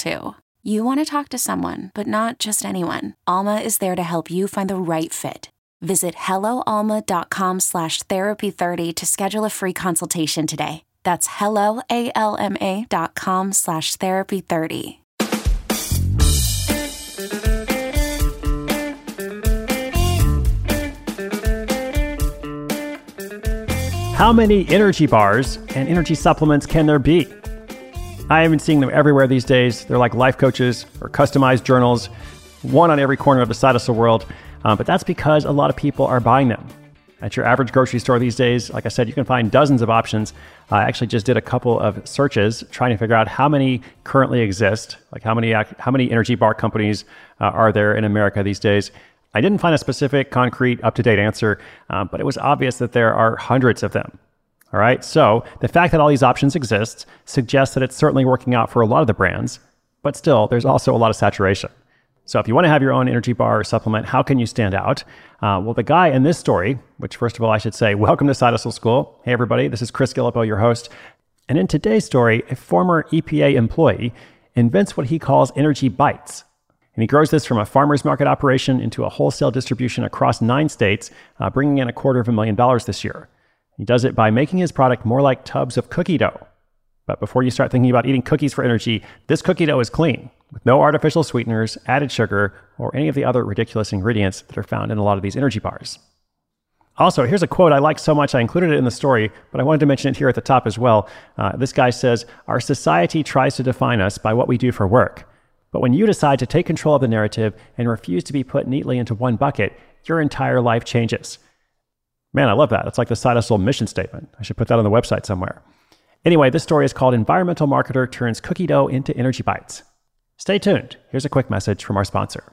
too. You want to talk to someone, but not just anyone. Alma is there to help you find the right fit. Visit helloalma.com slash therapy30 to schedule a free consultation today. That's helloalma.com slash therapy30. How many energy bars and energy supplements can there be? I have been seeing them everywhere these days. They're like life coaches or customized journals, one on every corner of the hustle world. Um, but that's because a lot of people are buying them. At your average grocery store these days, like I said, you can find dozens of options. I actually just did a couple of searches trying to figure out how many currently exist, like how many how many energy bar companies uh, are there in America these days. I didn't find a specific, concrete, up to date answer, uh, but it was obvious that there are hundreds of them. All right, so the fact that all these options exist suggests that it's certainly working out for a lot of the brands, but still, there's also a lot of saturation. So if you want to have your own energy bar or supplement, how can you stand out? Uh, well, the guy in this story, which first of all I should say, welcome to Side Hustle School. Hey everybody, this is Chris Guillebeau, your host. And in today's story, a former EPA employee invents what he calls energy bites. And he grows this from a farmer's market operation into a wholesale distribution across nine states, uh, bringing in a quarter of a million dollars this year. He does it by making his product more like tubs of cookie dough. But before you start thinking about eating cookies for energy, this cookie dough is clean with no artificial sweeteners, added sugar, or any of the other ridiculous ingredients that are found in a lot of these energy bars. Also, here's a quote I like so much, I included it in the story, but I wanted to mention it here at the top as well. Uh, this guy says, Our society tries to define us by what we do for work. But when you decide to take control of the narrative and refuse to be put neatly into one bucket, your entire life changes. Man, I love that. It's like the Hustle mission statement. I should put that on the website somewhere. Anyway, this story is called Environmental Marketer Turns Cookie Dough into Energy Bites. Stay tuned. Here's a quick message from our sponsor.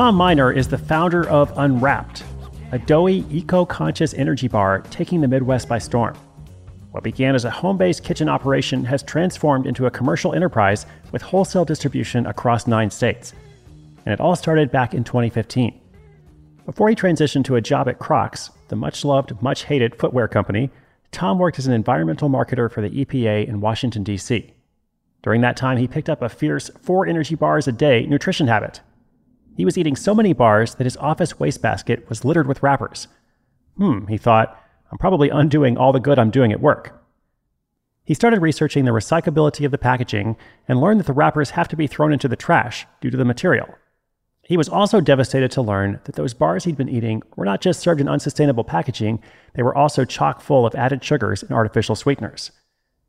Tom Miner is the founder of Unwrapped, a doughy, eco conscious energy bar taking the Midwest by storm. What began as a home based kitchen operation has transformed into a commercial enterprise with wholesale distribution across nine states. And it all started back in 2015. Before he transitioned to a job at Crocs, the much loved, much hated footwear company, Tom worked as an environmental marketer for the EPA in Washington, D.C. During that time, he picked up a fierce four energy bars a day nutrition habit. He was eating so many bars that his office wastebasket was littered with wrappers. Hmm, he thought, I'm probably undoing all the good I'm doing at work. He started researching the recyclability of the packaging and learned that the wrappers have to be thrown into the trash due to the material. He was also devastated to learn that those bars he'd been eating were not just served in unsustainable packaging, they were also chock full of added sugars and artificial sweeteners.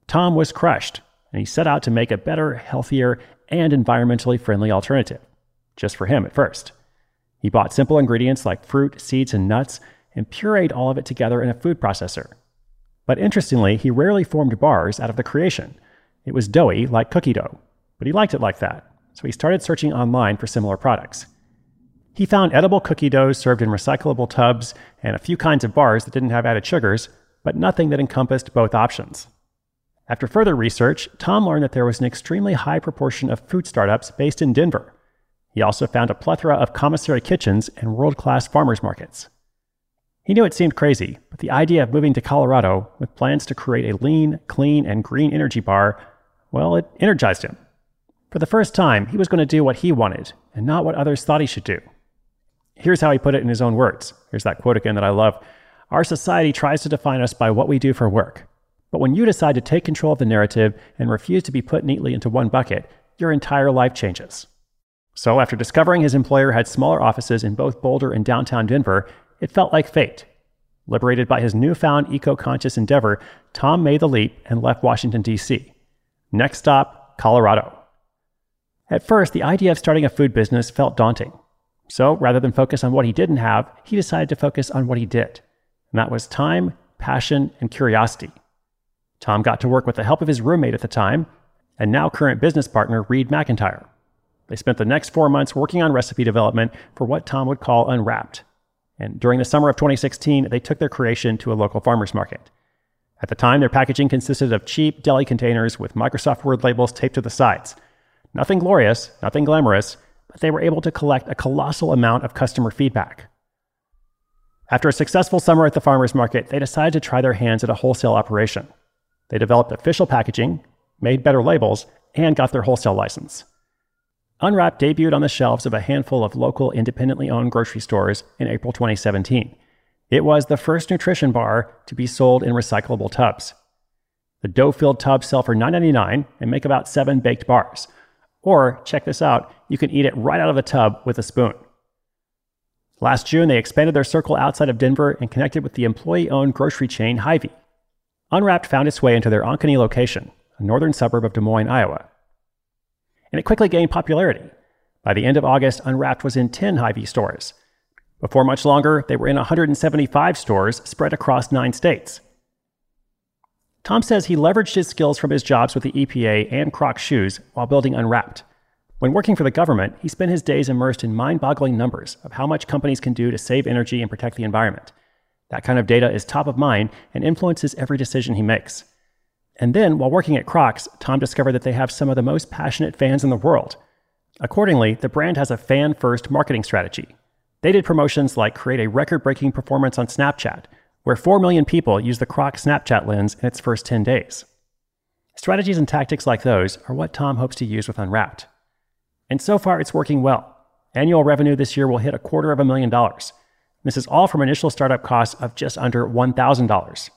Tom was crushed, and he set out to make a better, healthier, and environmentally friendly alternative. Just for him at first. He bought simple ingredients like fruit, seeds, and nuts, and pureed all of it together in a food processor. But interestingly, he rarely formed bars out of the creation. It was doughy, like cookie dough, but he liked it like that, so he started searching online for similar products. He found edible cookie doughs served in recyclable tubs and a few kinds of bars that didn't have added sugars, but nothing that encompassed both options. After further research, Tom learned that there was an extremely high proportion of food startups based in Denver. He also found a plethora of commissary kitchens and world class farmers markets. He knew it seemed crazy, but the idea of moving to Colorado with plans to create a lean, clean, and green energy bar, well, it energized him. For the first time, he was going to do what he wanted and not what others thought he should do. Here's how he put it in his own words. Here's that quote again that I love. Our society tries to define us by what we do for work. But when you decide to take control of the narrative and refuse to be put neatly into one bucket, your entire life changes. So, after discovering his employer had smaller offices in both Boulder and downtown Denver, it felt like fate. Liberated by his newfound eco conscious endeavor, Tom made the leap and left Washington, D.C. Next stop, Colorado. At first, the idea of starting a food business felt daunting. So, rather than focus on what he didn't have, he decided to focus on what he did. And that was time, passion, and curiosity. Tom got to work with the help of his roommate at the time, and now current business partner, Reed McIntyre. They spent the next four months working on recipe development for what Tom would call Unwrapped, and during the summer of 2016, they took their creation to a local farmer's market. At the time, their packaging consisted of cheap deli containers with Microsoft Word labels taped to the sides. Nothing glorious, nothing glamorous, but they were able to collect a colossal amount of customer feedback. After a successful summer at the farmer's market, they decided to try their hands at a wholesale operation. They developed official packaging, made better labels, and got their wholesale license. Unwrapped debuted on the shelves of a handful of local independently owned grocery stores in April 2017. It was the first nutrition bar to be sold in recyclable tubs. The dough filled tubs sell for $9.99 and make about seven baked bars. Or, check this out, you can eat it right out of the tub with a spoon. Last June, they expanded their circle outside of Denver and connected with the employee owned grocery chain Hy-Vee. Unwrapped found its way into their Ankeny location, a northern suburb of Des Moines, Iowa and it quickly gained popularity. By the end of August, Unwrapped was in 10 Hy-Vee stores. Before much longer, they were in 175 stores spread across nine states. Tom says he leveraged his skills from his jobs with the EPA and Crocs shoes while building Unwrapped. When working for the government, he spent his days immersed in mind boggling numbers of how much companies can do to save energy and protect the environment. That kind of data is top of mind and influences every decision he makes. And then, while working at Crocs, Tom discovered that they have some of the most passionate fans in the world. Accordingly, the brand has a fan first marketing strategy. They did promotions like create a record breaking performance on Snapchat, where 4 million people used the Croc Snapchat lens in its first 10 days. Strategies and tactics like those are what Tom hopes to use with Unwrapped. And so far, it's working well. Annual revenue this year will hit a quarter of a million dollars. This is all from initial startup costs of just under $1,000.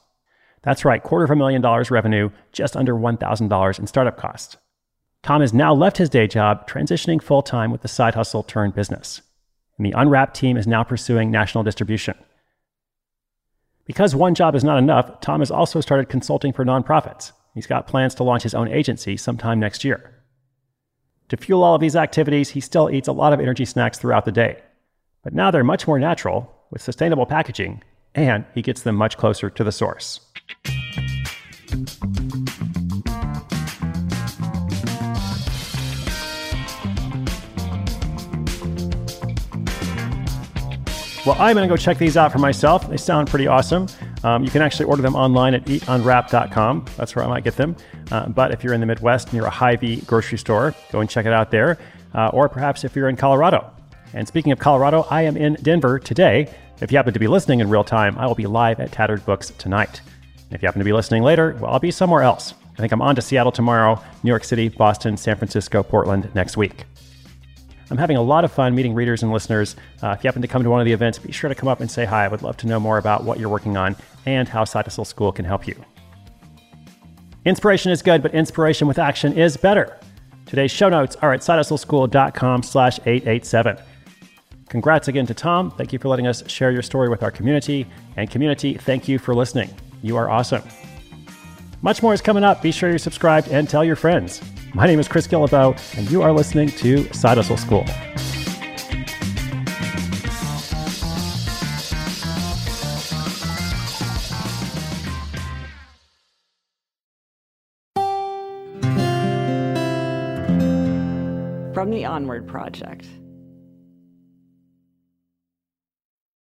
That's right, quarter of a million dollars revenue, just under $1,000 in startup costs. Tom has now left his day job, transitioning full time with the side hustle turned business. And the Unwrapped team is now pursuing national distribution. Because one job is not enough, Tom has also started consulting for nonprofits. He's got plans to launch his own agency sometime next year. To fuel all of these activities, he still eats a lot of energy snacks throughout the day. But now they're much more natural, with sustainable packaging, and he gets them much closer to the source. Well, I'm going to go check these out for myself. They sound pretty awesome. Um, you can actually order them online at eatunwrap.com. That's where I might get them. Uh, but if you're in the Midwest near a Hy-Vee grocery store, go and check it out there. Uh, or perhaps if you're in Colorado. And speaking of Colorado, I am in Denver today. If you happen to be listening in real time, I will be live at Tattered Books tonight. If you happen to be listening later, well, I'll be somewhere else. I think I'm on to Seattle tomorrow, New York City, Boston, San Francisco, Portland next week. I'm having a lot of fun meeting readers and listeners. Uh, if you happen to come to one of the events, be sure to come up and say hi. I would love to know more about what you're working on and how Side Hustle School can help you. Inspiration is good, but inspiration with action is better. Today's show notes are at sidehustleschool.com slash 887. Congrats again to Tom. Thank you for letting us share your story with our community. And community, thank you for listening. You are awesome. Much more is coming up. Be sure you're subscribed and tell your friends. My name is Chris Guillebeau, and you are listening to Side Hustle School. From the Onward Project.